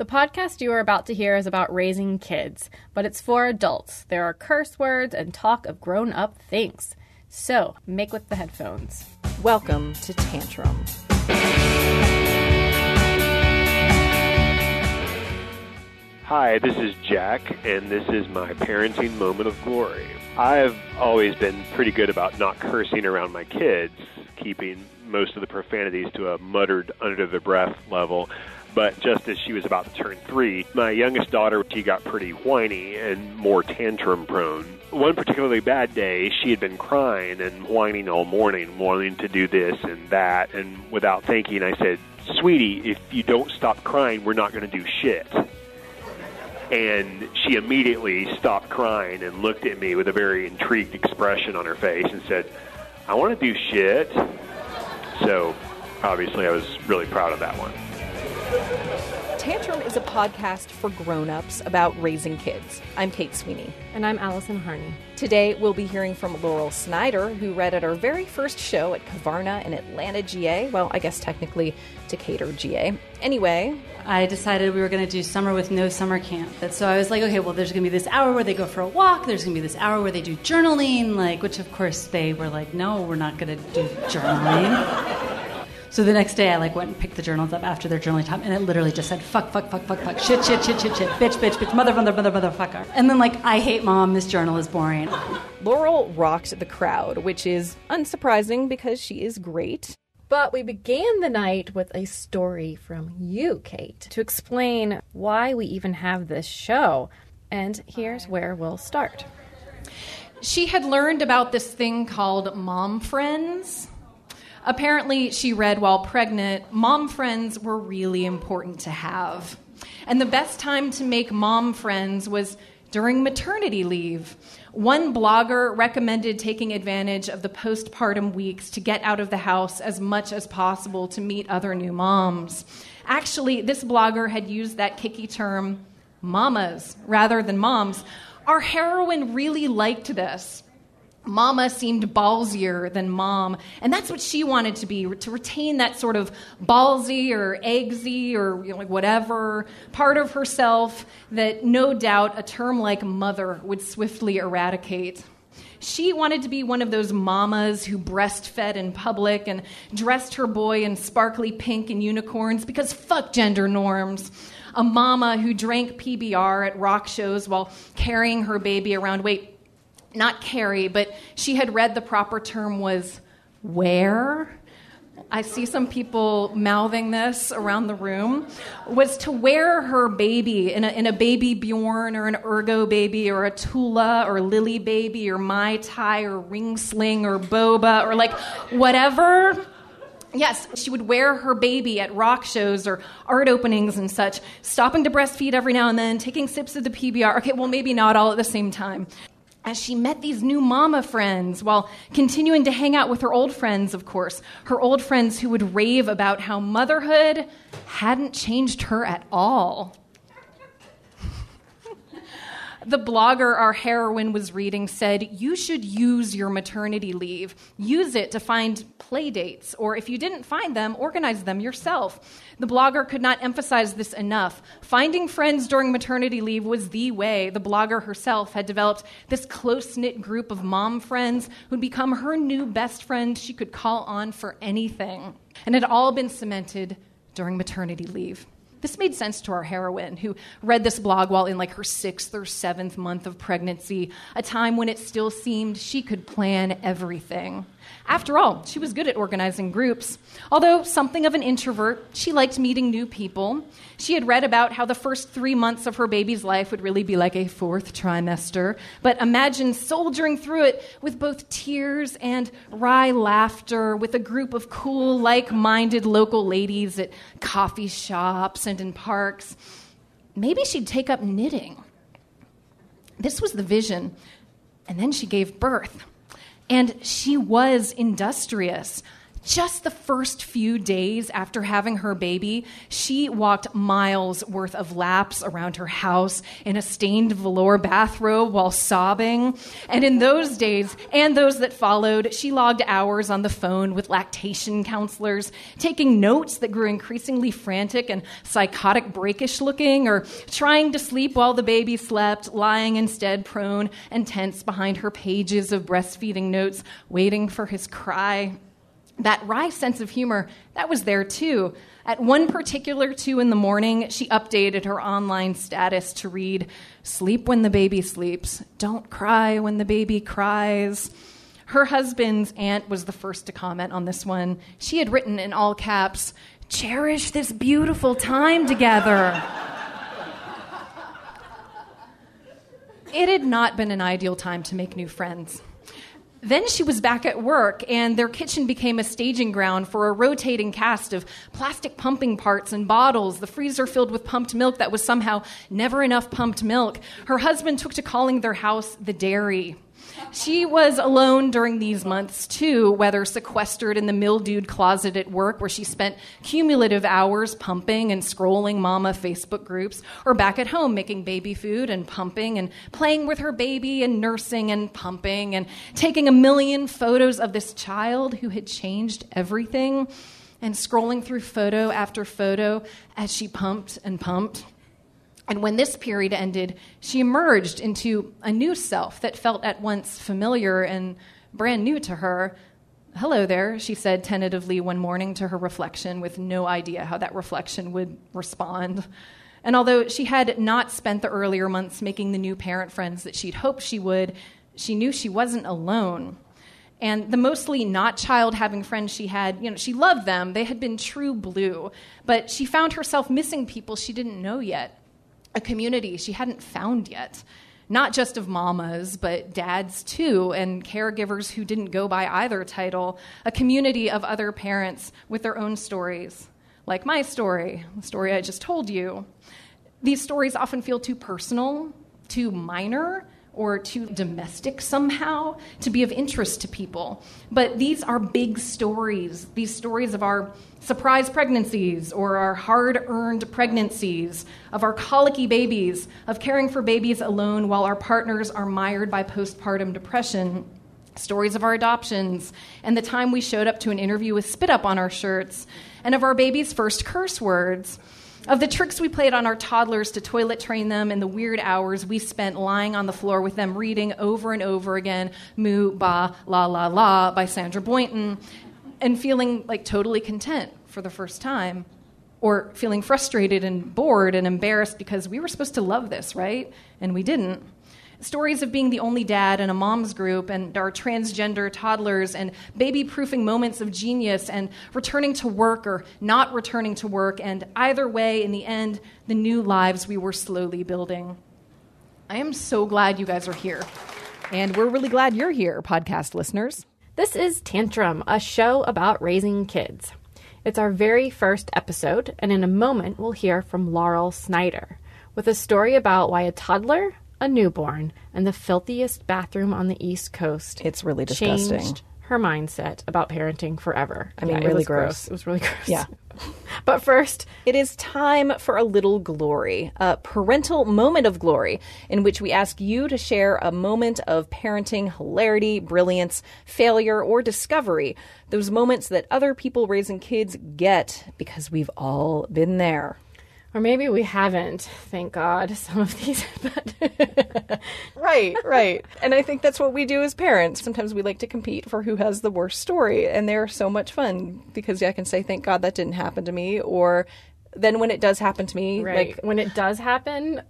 The podcast you are about to hear is about raising kids, but it's for adults. There are curse words and talk of grown up things. So, make with the headphones. Welcome to Tantrum. Hi, this is Jack, and this is my parenting moment of glory. I've always been pretty good about not cursing around my kids, keeping most of the profanities to a muttered under the breath level. But just as she was about to turn three, my youngest daughter, she got pretty whiny and more tantrum prone. One particularly bad day, she had been crying and whining all morning, wanting to do this and that. And without thinking, I said, Sweetie, if you don't stop crying, we're not going to do shit. And she immediately stopped crying and looked at me with a very intrigued expression on her face and said, I want to do shit. So obviously, I was really proud of that one. Tantrum is a podcast for grown-ups about raising kids. I'm Kate Sweeney. And I'm Allison Harney. Today we'll be hearing from Laurel Snyder, who read at our very first show at Kavarna in Atlanta, GA. Well, I guess technically Decatur, GA. Anyway, I decided we were going to do summer with no summer camp. And so I was like, okay, well, there's going to be this hour where they go for a walk. There's going to be this hour where they do journaling, like, which of course they were like, no, we're not going to do journaling. So the next day, I like went and picked the journals up after their journaling time, and it literally just said fuck, fuck, fuck, fuck, fuck, shit, shit, shit, shit, shit, bitch, bitch, bitch, mother, mother, mother, motherfucker. And then like, I hate mom. This journal is boring. Laurel rocked the crowd, which is unsurprising because she is great. But we began the night with a story from you, Kate, to explain why we even have this show. And here's where we'll start. She had learned about this thing called mom friends. Apparently, she read while pregnant, mom friends were really important to have. And the best time to make mom friends was during maternity leave. One blogger recommended taking advantage of the postpartum weeks to get out of the house as much as possible to meet other new moms. Actually, this blogger had used that kicky term, mamas, rather than moms. Our heroine really liked this. Mama seemed ballsier than mom, and that's what she wanted to be to retain that sort of ballsy or eggsy or you know, like whatever part of herself that no doubt a term like mother would swiftly eradicate. She wanted to be one of those mamas who breastfed in public and dressed her boy in sparkly pink and unicorns because fuck gender norms a mama who drank PBR at rock shows while carrying her baby around. Wait, not carry, but she had read the proper term was wear. I see some people mouthing this around the room, was to wear her baby in a, in a baby Bjorn or an ergo baby or a Tula or Lillebaby or Mai Tai or Ring Sling or Boba or like whatever. Yes, she would wear her baby at rock shows or art openings and such, stopping to breastfeed every now and then, taking sips of the PBR. Okay, well, maybe not all at the same time as she met these new mama friends while continuing to hang out with her old friends, of course, her old friends who would rave about how motherhood hadn't changed her at all. The blogger our heroine was reading said, You should use your maternity leave. Use it to find play dates, or if you didn't find them, organize them yourself. The blogger could not emphasize this enough. Finding friends during maternity leave was the way. The blogger herself had developed this close knit group of mom friends who'd become her new best friend she could call on for anything. And it had all been cemented during maternity leave. This made sense to our heroine, who read this blog while in like her sixth or seventh month of pregnancy, a time when it still seemed she could plan everything. After all, she was good at organizing groups. Although something of an introvert, she liked meeting new people. She had read about how the first three months of her baby's life would really be like a fourth trimester. But imagine soldiering through it with both tears and wry laughter with a group of cool, like minded local ladies at coffee shops and in parks. Maybe she'd take up knitting. This was the vision. And then she gave birth. And she was industrious. Just the first few days after having her baby, she walked miles worth of laps around her house in a stained velour bathrobe while sobbing. And in those days and those that followed, she logged hours on the phone with lactation counselors, taking notes that grew increasingly frantic and psychotic breakish looking, or trying to sleep while the baby slept, lying instead prone and tense behind her pages of breastfeeding notes, waiting for his cry that wry sense of humor, that was there too. At one particular two in the morning, she updated her online status to read, Sleep when the baby sleeps, don't cry when the baby cries. Her husband's aunt was the first to comment on this one. She had written in all caps, Cherish this beautiful time together. it had not been an ideal time to make new friends. Then she was back at work, and their kitchen became a staging ground for a rotating cast of plastic pumping parts and bottles, the freezer filled with pumped milk that was somehow never enough pumped milk. Her husband took to calling their house the dairy. She was alone during these months too, whether sequestered in the mildewed closet at work where she spent cumulative hours pumping and scrolling mama Facebook groups, or back at home making baby food and pumping and playing with her baby and nursing and pumping and taking a million photos of this child who had changed everything and scrolling through photo after photo as she pumped and pumped. And when this period ended, she emerged into a new self that felt at once familiar and brand new to her. Hello there, she said tentatively one morning to her reflection, with no idea how that reflection would respond. And although she had not spent the earlier months making the new parent friends that she'd hoped she would, she knew she wasn't alone. And the mostly not child having friends she had, you know, she loved them. They had been true blue. But she found herself missing people she didn't know yet a community she hadn't found yet. Not just of mamas, but dads too, and caregivers who didn't go by either title. A community of other parents with their own stories, like my story, the story I just told you. These stories often feel too personal, too minor, or too domestic somehow to be of interest to people. But these are big stories, these stories of our surprise pregnancies or our hard earned pregnancies, of our colicky babies, of caring for babies alone while our partners are mired by postpartum depression. Stories of our adoptions, and the time we showed up to an interview with spit up on our shirts, and of our baby's first curse words of the tricks we played on our toddlers to toilet train them and the weird hours we spent lying on the floor with them reading over and over again Moo, Baa, La, La, La by Sandra Boynton and feeling like totally content for the first time or feeling frustrated and bored and embarrassed because we were supposed to love this, right? And we didn't stories of being the only dad in a mom's group, and our transgender toddlers, and baby proofing moments of genius, and returning to work or not returning to work, and either way, in the end, the new lives we were slowly building. I am so glad you guys are here. And we're really glad you're here, podcast listeners. This is Tantrum, a show about raising kids. It's our very first episode, and in a moment, we'll hear from Laurel Snyder with a story about why a toddler a newborn, and the filthiest bathroom on the East Coast. It's really disgusting. Changed her mindset about parenting forever. I mean, yeah, really it gross. gross. It was really gross. Yeah. but first, it is time for a little glory, a parental moment of glory, in which we ask you to share a moment of parenting hilarity, brilliance, failure, or discovery. Those moments that other people raising kids get because we've all been there. Or maybe we haven't, thank God, some of these. But right, right. And I think that's what we do as parents. Sometimes we like to compete for who has the worst story, and they're so much fun because yeah, I can say, thank God that didn't happen to me. Or then when it does happen to me, right. like when it does happen,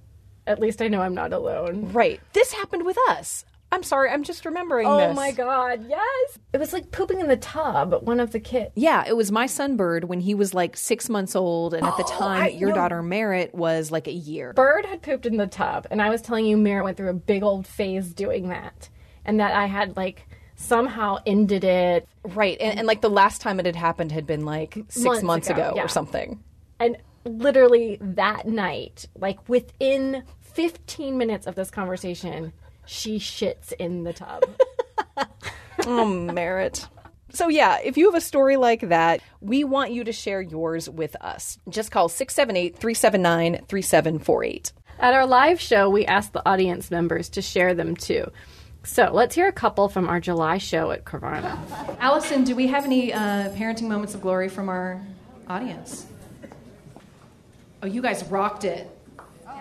at least I know I'm not alone. Right. This happened with us. I'm sorry, I'm just remembering oh this. my god, yes. It was like pooping in the tub, one of the kids. Yeah, it was my son Bird when he was like six months old, and at the Oh, time, I- your no. daughter Merritt was like a year. Bird had pooped in the tub, and I was telling you Merritt went through a big old phase doing that. And that I had like somehow ended it. Right, and, and like the last time it had happened had been like six Months months, ago, ago, yeah. or something. And literally that night, like within 15 minutes of this conversation, she shits in the tub. Oh, Merritt. So, yeah, if you have a story like that, we want you to share yours with us. Just call 678 379 3748. At our live show, we asked the audience members to share them too. So let's hear a couple from our July show at Kavarna. Allison, do we have any uh, parenting moments of glory from our audience? Oh, you guys rocked it.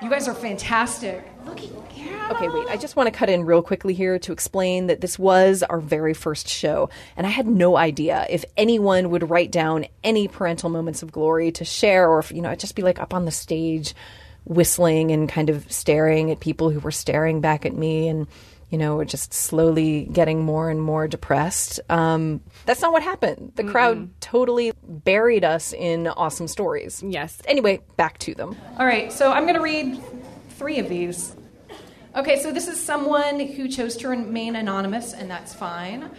You guys are fantastic. Okay, wait. I just want to cut in real quickly here to explain that this was our very first show, and I had no idea if anyone would write down any parental moments of glory to share, or if you know, I'd just be like up on the stage, whistling and kind of staring at people who were staring back at me, and you know, just slowly getting more and more depressed. Um, that's not what happened. The crowd totally buried us in awesome stories. Yes. Anyway, back to them. All right, so I'm going to read three of these. Okay, so this is someone who chose to remain anonymous, and that's fine.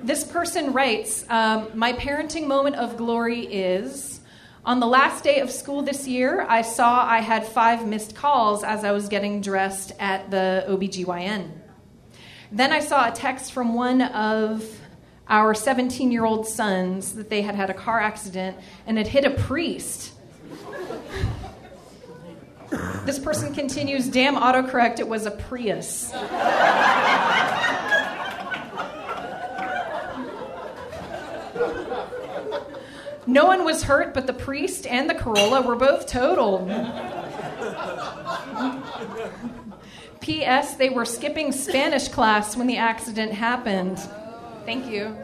This person writes um, My parenting moment of glory is on the last day of school this year, I saw I had five missed calls as I was getting dressed at the OBGYN. Then I saw a text from one of our 17 year old sons that they had had a car accident and had hit a priest. This person continues, damn autocorrect, it was a Prius. No one was hurt, but the priest and the Corolla were both totaled. P.S. They were skipping Spanish class when the accident happened. Thank you.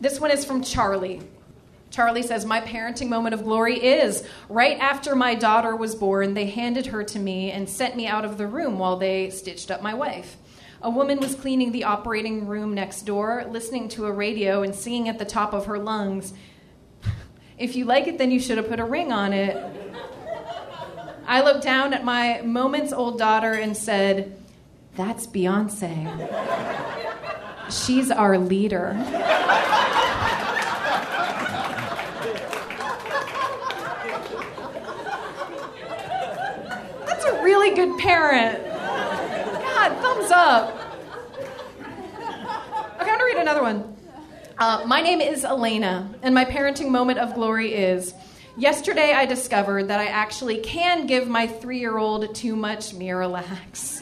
this one is from Charlie. Charlie says, My parenting moment of glory is right after my daughter was born, they handed her to me and sent me out of the room while they stitched up my wife. A woman was cleaning the operating room next door, listening to a radio and singing at the top of her lungs, If you like it, then you should have put a ring on it. I looked down at my moments old daughter and said, That's Beyonce. She's our leader. Really good parent. God, thumbs up. Okay, I'm gonna read another one. Uh, my name is Elena, and my parenting moment of glory is yesterday I discovered that I actually can give my three year old too much Miralax.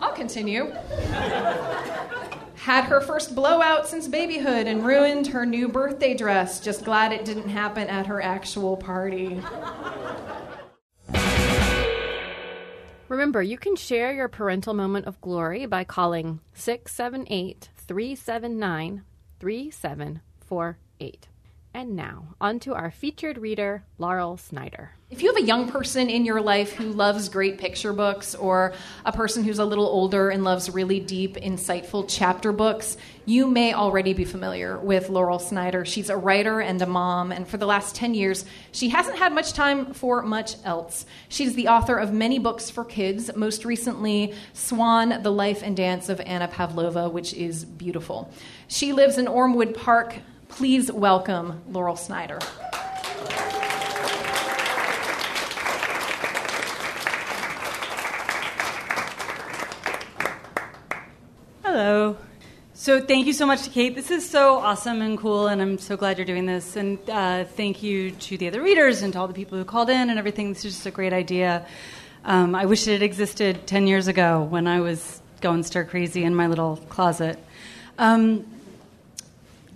I'll continue. Had her first blowout since babyhood and ruined her new birthday dress. Just glad it didn't happen at her actual party. Remember, you can share your parental moment of glory by calling 678 379 3748. And now, on to our featured reader, Laurel Snyder. If you have a young person in your life who loves great picture books, or a person who's a little older and loves really deep, insightful chapter books, you may already be familiar with Laurel Snyder. She's a writer and a mom, and for the last 10 years, she hasn't had much time for much else. She's the author of many books for kids, most recently, Swan, The Life and Dance of Anna Pavlova, which is beautiful. She lives in Ormewood Park. Please welcome Laurel Snyder. Hello. So thank you so much to Kate. This is so awesome and cool, and I'm so glad you're doing this. And uh, thank you to the other readers and to all the people who called in and everything. This is just a great idea. Um, I wish it had existed 10 years ago when I was going stir crazy in my little closet. Um,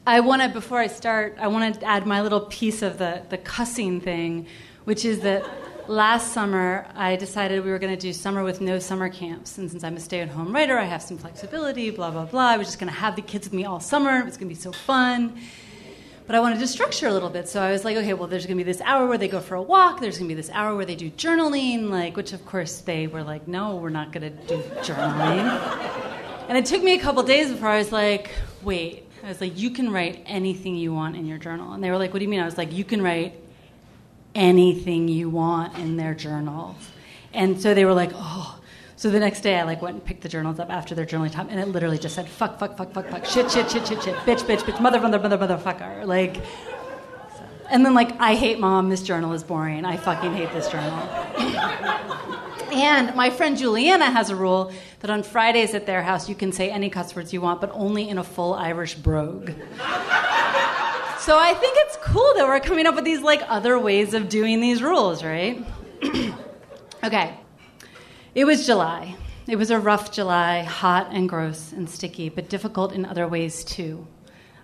I want to, before I start, I want to add my little piece of the, the cussing thing, which is that last summer I decided we were going to do summer with no summer camps. And since I'm a stay at home writer, I have some flexibility, blah, blah, blah. I was just going to have the kids with me all summer. It was going to be so fun. But I wanted to structure a little bit. So I was like, okay, well, there's going to be this hour where they go for a walk. There's going to be this hour where they do journaling, like, which of course they were like, no, we're not going to do journaling. and it took me a couple days before I was like, wait. I was like, you can write anything you want in your journal. And they were like, what do you mean? I was like, you can write anything you want in their journals. And so they were like, oh. So the next day I like went and picked the journals up after their journaling time, and it literally just said fuck, fuck, fuck, fuck, fuck, shit, shit, shit, shit, shit, bitch, bitch, bitch, mother, mother, mother, motherfucker. Like, so. and then like, I hate mom. This journal is boring. I fucking hate this journal. And my friend Juliana has a rule that on Fridays at their house you can say any cuss words you want, but only in a full Irish brogue. so I think it's cool that we're coming up with these like other ways of doing these rules, right? okay. It was July. It was a rough July, hot and gross and sticky, but difficult in other ways too.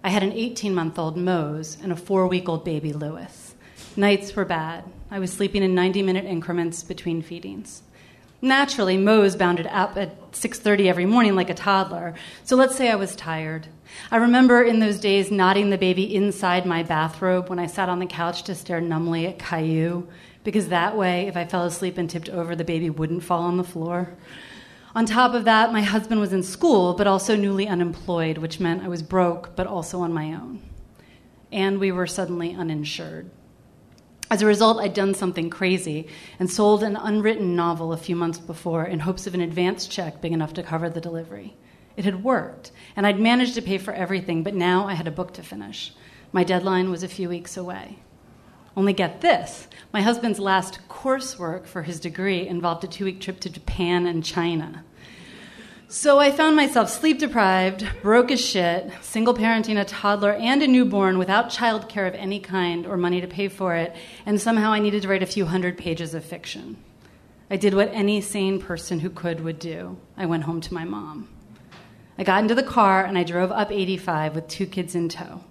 I had an 18 month old Mose and a four week old baby Lewis. Nights were bad. I was sleeping in 90 minute increments between feedings. Naturally, Mose bounded up at 6:30 every morning like a toddler. So let's say I was tired. I remember in those days nodding the baby inside my bathrobe when I sat on the couch to stare numbly at Caillou, because that way, if I fell asleep and tipped over, the baby wouldn't fall on the floor. On top of that, my husband was in school, but also newly unemployed, which meant I was broke, but also on my own. And we were suddenly uninsured. As a result, I'd done something crazy and sold an unwritten novel a few months before in hopes of an advance check big enough to cover the delivery. It had worked, and I'd managed to pay for everything, but now I had a book to finish. My deadline was a few weeks away. Only get this my husband's last coursework for his degree involved a two week trip to Japan and China. So I found myself sleep deprived, broke as shit, single parenting a toddler and a newborn without childcare of any kind or money to pay for it, and somehow I needed to write a few hundred pages of fiction. I did what any sane person who could would do. I went home to my mom. I got into the car and I drove up 85 with two kids in tow.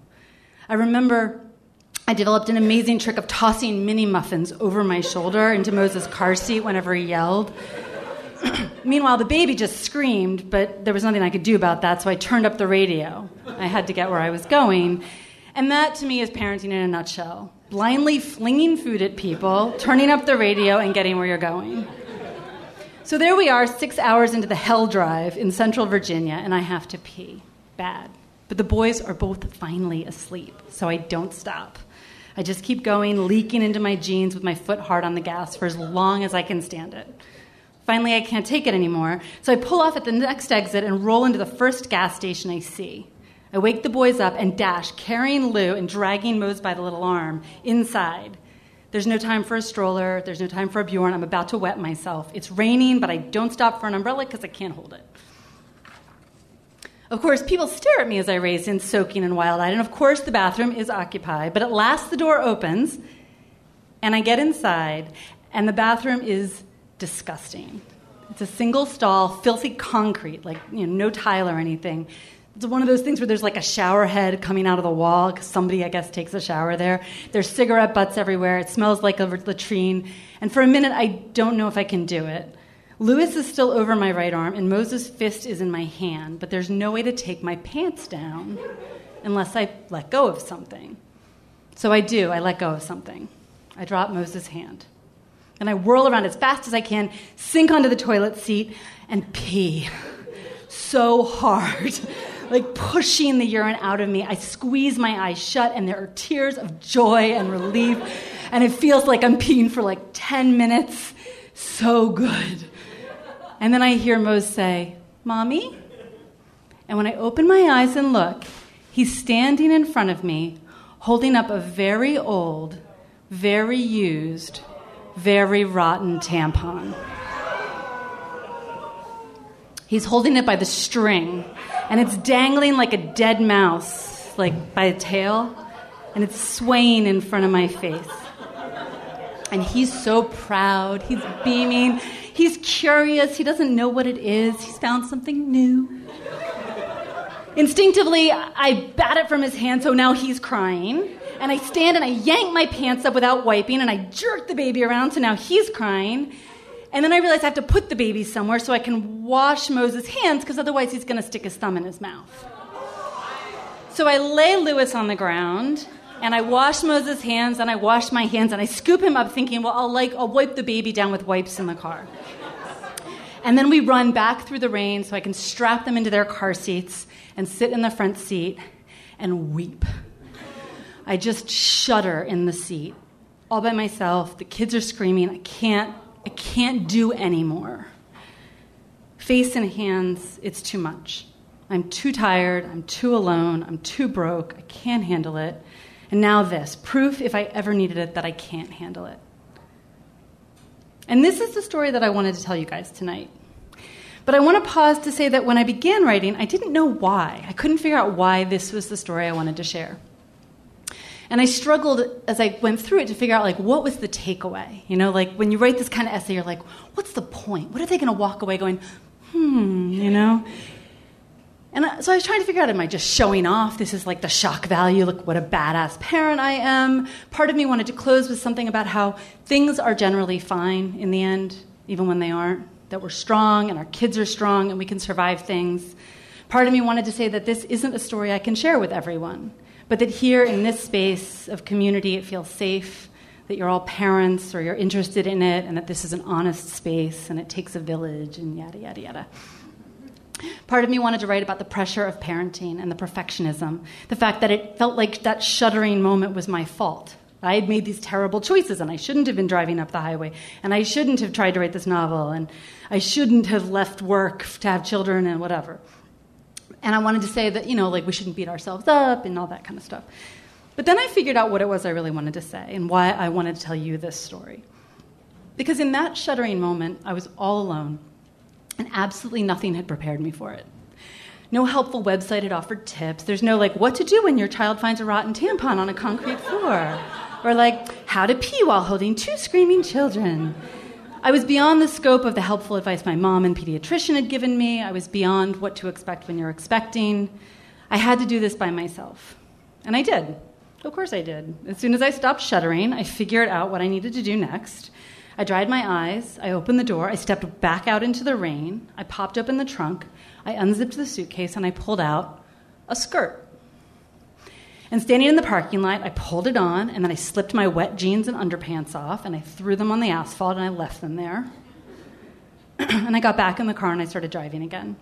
I remember I developed an amazing trick of tossing mini muffins over my shoulder into Mose's car seat whenever he yelled. Meanwhile, the baby just screamed, but there was nothing I could do about that, so I turned up the radio. I had to get where I was going. And that, to me, is parenting in a nutshell blindly flinging food at people, turning up the radio, and getting where you're going. So there we are, six hours into the hell drive in central Virginia, and I have to pee. Bad. But the boys are both finally asleep, so I don't stop. I just keep going, leaking into my jeans with my foot hard on the gas for as long as I can stand it. Finally, I can't take it anymore, so I pull off at the next exit and roll into the first gas station I see. I wake the boys up and dash, carrying Lou and dragging Mose by the little arm inside. There's no time for a stroller, there's no time for a Bjorn. I'm about to wet myself. It's raining, but I don't stop for an umbrella because I can't hold it. Of course, people stare at me as I race in, soaking and wild eyed, and of course, the bathroom is occupied. But at last, the door opens, and I get inside, and the bathroom is disgusting. It's a single stall, filthy concrete, like you know, no tile or anything. It's one of those things where there's like a shower head coming out of the wall because somebody, I guess, takes a shower there. There's cigarette butts everywhere. It smells like a latrine. And for a minute, I don't know if I can do it. Lewis is still over my right arm, and Mose's fist is in my hand, but there's no way to take my pants down unless I let go of something. So I do, I let go of something. I drop Mose's hand and I whirl around as fast as I can, sink onto the toilet seat, and pee so hard, like pushing the urine out of me. I squeeze my eyes shut, and there are tears of joy and relief, and it feels like I'm peeing for like 10 minutes. So good. And then I hear Mose say, Mommy? And when I open my eyes and look, he's standing in front of me, holding up a very old, very used, very rotten tampon. He's holding it by the string, and it's dangling like a dead mouse, like by a tail, and it's swaying in front of my face. And he's so proud, he's beaming, he's curious, he doesn't know what it is, he's found something new. Instinctively, I bat it from his hand, so now he's crying and I stand and I yank my pants up without wiping, and I jerk the baby around, so now he's crying. And then I realize I have to put the baby somewhere so I can wash Mose's hands, because otherwise he's going to stick his thumb in his mouth. So I lay Lewis on the ground, and I wash Mose's hands, and I wash my hands, and I scoop him up, thinking, well, I'll like I'll wipe the baby down with wipes in the car. And then we run back through the rain so I can strap them into their car seats and sit in the front seat and weep. I just shudder in the seat, all by myself. The kids are screaming. I can't, I can't do anymore. Face and hands, it's too much. I'm too tired. I'm too alone. I'm too broke. I can't handle it. And now this proof, if I ever needed it, that I can't handle it. And this is the story that I wanted to tell you guys tonight. But I want to pause to say that when I began writing, I didn't know why. I couldn't figure out why this was the story I wanted to share. And I struggled as I went through it to figure out like what was the takeaway. You know, like when you write this kind of essay, you're like, what's the point? What are they going to walk away going, hmm, you know? And so I was trying to figure out, am I just showing off? This is like the shock value. Look what a badass parent I am. Part of me wanted to close with something about how things are generally fine in the end, even when they aren't. That we're strong and our kids are strong and we can survive things. Part of me wanted to say that this isn't a story I can share with everyone, but that here in this space of community, it feels safe, that you're all parents or you're interested in it, and that this is an honest space and it takes a village and yada, yada, yada. Part of me wanted to write about the pressure of parenting and the perfectionism, the fact that it felt like that shuddering moment was my fault. I had made these terrible choices, and I shouldn't have been driving up the highway, and I shouldn't have tried to write this novel, and I shouldn't have left work to have children and whatever. And I wanted to say that, you know, like we shouldn't beat ourselves up and all that kind of stuff. But then I figured out what it was I really wanted to say and why I wanted to tell you this story. Because in that shuddering moment, I was all alone and absolutely nothing had prepared me for it. No helpful website had offered tips. There's no like what to do when your child finds a rotten tampon on a concrete floor, or like how to pee while holding two screaming children. I was beyond the scope of the helpful advice my mom and pediatrician had given me. I was beyond what to expect when you're expecting. I had to do this by myself. And I did. Of course I did. As soon as I stopped shuddering, I figured out what I needed to do next. I dried my eyes, I opened the door, I stepped back out into the rain, I popped open the trunk, I unzipped the suitcase, and I pulled out a skirt. And standing in the parking lot, I pulled it on, and then I slipped my wet jeans and underpants off, and I threw them on the asphalt, and I left them there. and I got back in the car and I started driving again.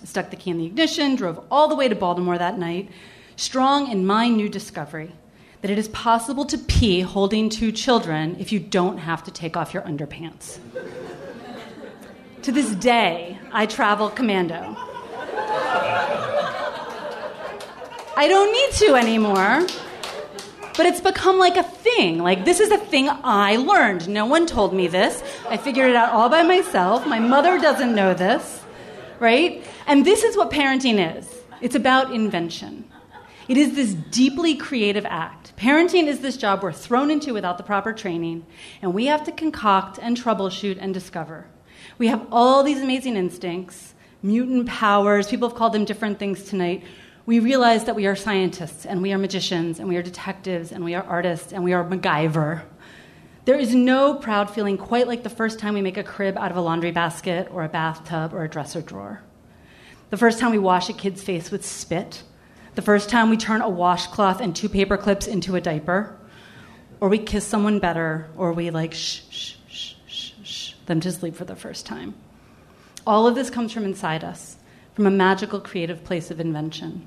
I stuck the key in the ignition, drove all the way to Baltimore that night, strong in my new discovery that it is possible to pee holding two children if you don't have to take off your underpants. to this day, I travel commando. I don't need to anymore. But it's become like a thing. Like, this is a thing I learned. No one told me this. I figured it out all by myself. My mother doesn't know this, right? And this is what parenting is it's about invention. It is this deeply creative act. Parenting is this job we're thrown into without the proper training, and we have to concoct and troubleshoot and discover. We have all these amazing instincts, mutant powers, people have called them different things tonight. We realize that we are scientists, and we are magicians, and we are detectives, and we are artists, and we are MacGyver. There is no proud feeling quite like the first time we make a crib out of a laundry basket, or a bathtub, or a dresser drawer. The first time we wash a kid's face with spit the first time we turn a washcloth and two paper clips into a diaper, or we kiss someone better, or we like shh, shh, shh, shh, shh them to sleep for the first time. All of this comes from inside us, from a magical creative place of invention.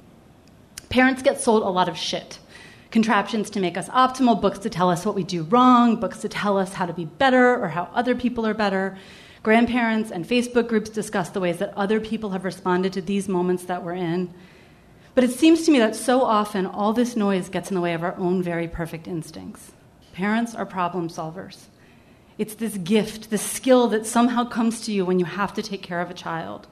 Parents get sold a lot of shit contraptions to make us optimal, books to tell us what we do wrong, books to tell us how to be better or how other people are better. Grandparents and Facebook groups discuss the ways that other people have responded to these moments that we're in. But it seems to me that so often all this noise gets in the way of our own very perfect instincts. Parents are problem solvers. It's this gift, this skill that somehow comes to you when you have to take care of a child.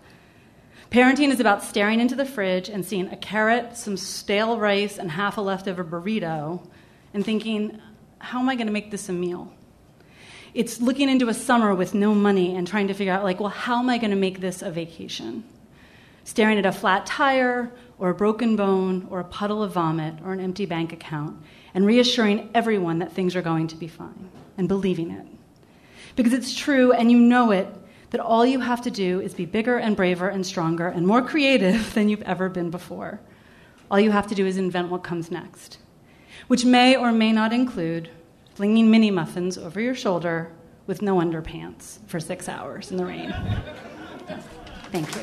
Parenting is about staring into the fridge and seeing a carrot, some stale rice, and half a leftover burrito and thinking, how am I going to make this a meal? It's looking into a summer with no money and trying to figure out, like, well, how am I going to make this a vacation? Staring at a flat tire or a broken bone or a puddle of vomit or an empty bank account and reassuring everyone that things are going to be fine and believing it. Because it's true and you know it that all you have to do is be bigger and braver and stronger and more creative than you've ever been before. All you have to do is invent what comes next, which may or may not include flinging mini muffins over your shoulder with no underpants for six hours in the rain. Thank you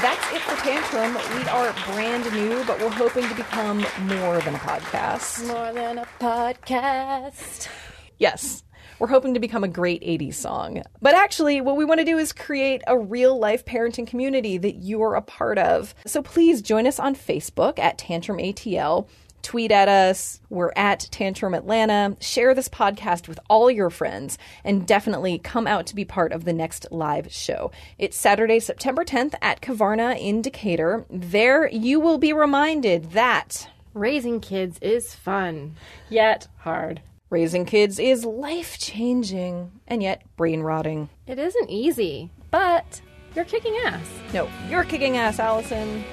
that's it for Tantrum. We are brand new, but we're hoping to become more than a podcast. More than a podcast. Yes. We're hoping to become a great 80s song. But actually, what we want to do is create a real life parenting community that you are a part of. So please join us on Facebook at Tantrum ATL Tweet at us. We're at Tantrum Atlanta. Share this podcast with all your friends and definitely come out to be part of the next live show. It's Saturday, September 10th at Kavarna in Decatur. There you will be reminded that Raising kids is fun, yet hard. Raising kids is life changing and yet brain rotting. It isn't easy, but you're kicking ass. No, you're kicking ass, Allison.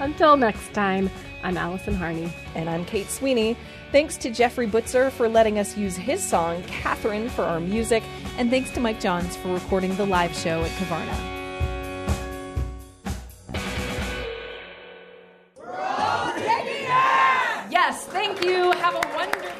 Until next time, I'm Allison Harney. And I'm Kate Sweeney. Thanks to Jeffrey Butzer for letting us use his song, Catherine, for our music. And thanks to Mike Johns for recording the live show at Kavarna. Yes, thank you. Have a wonderful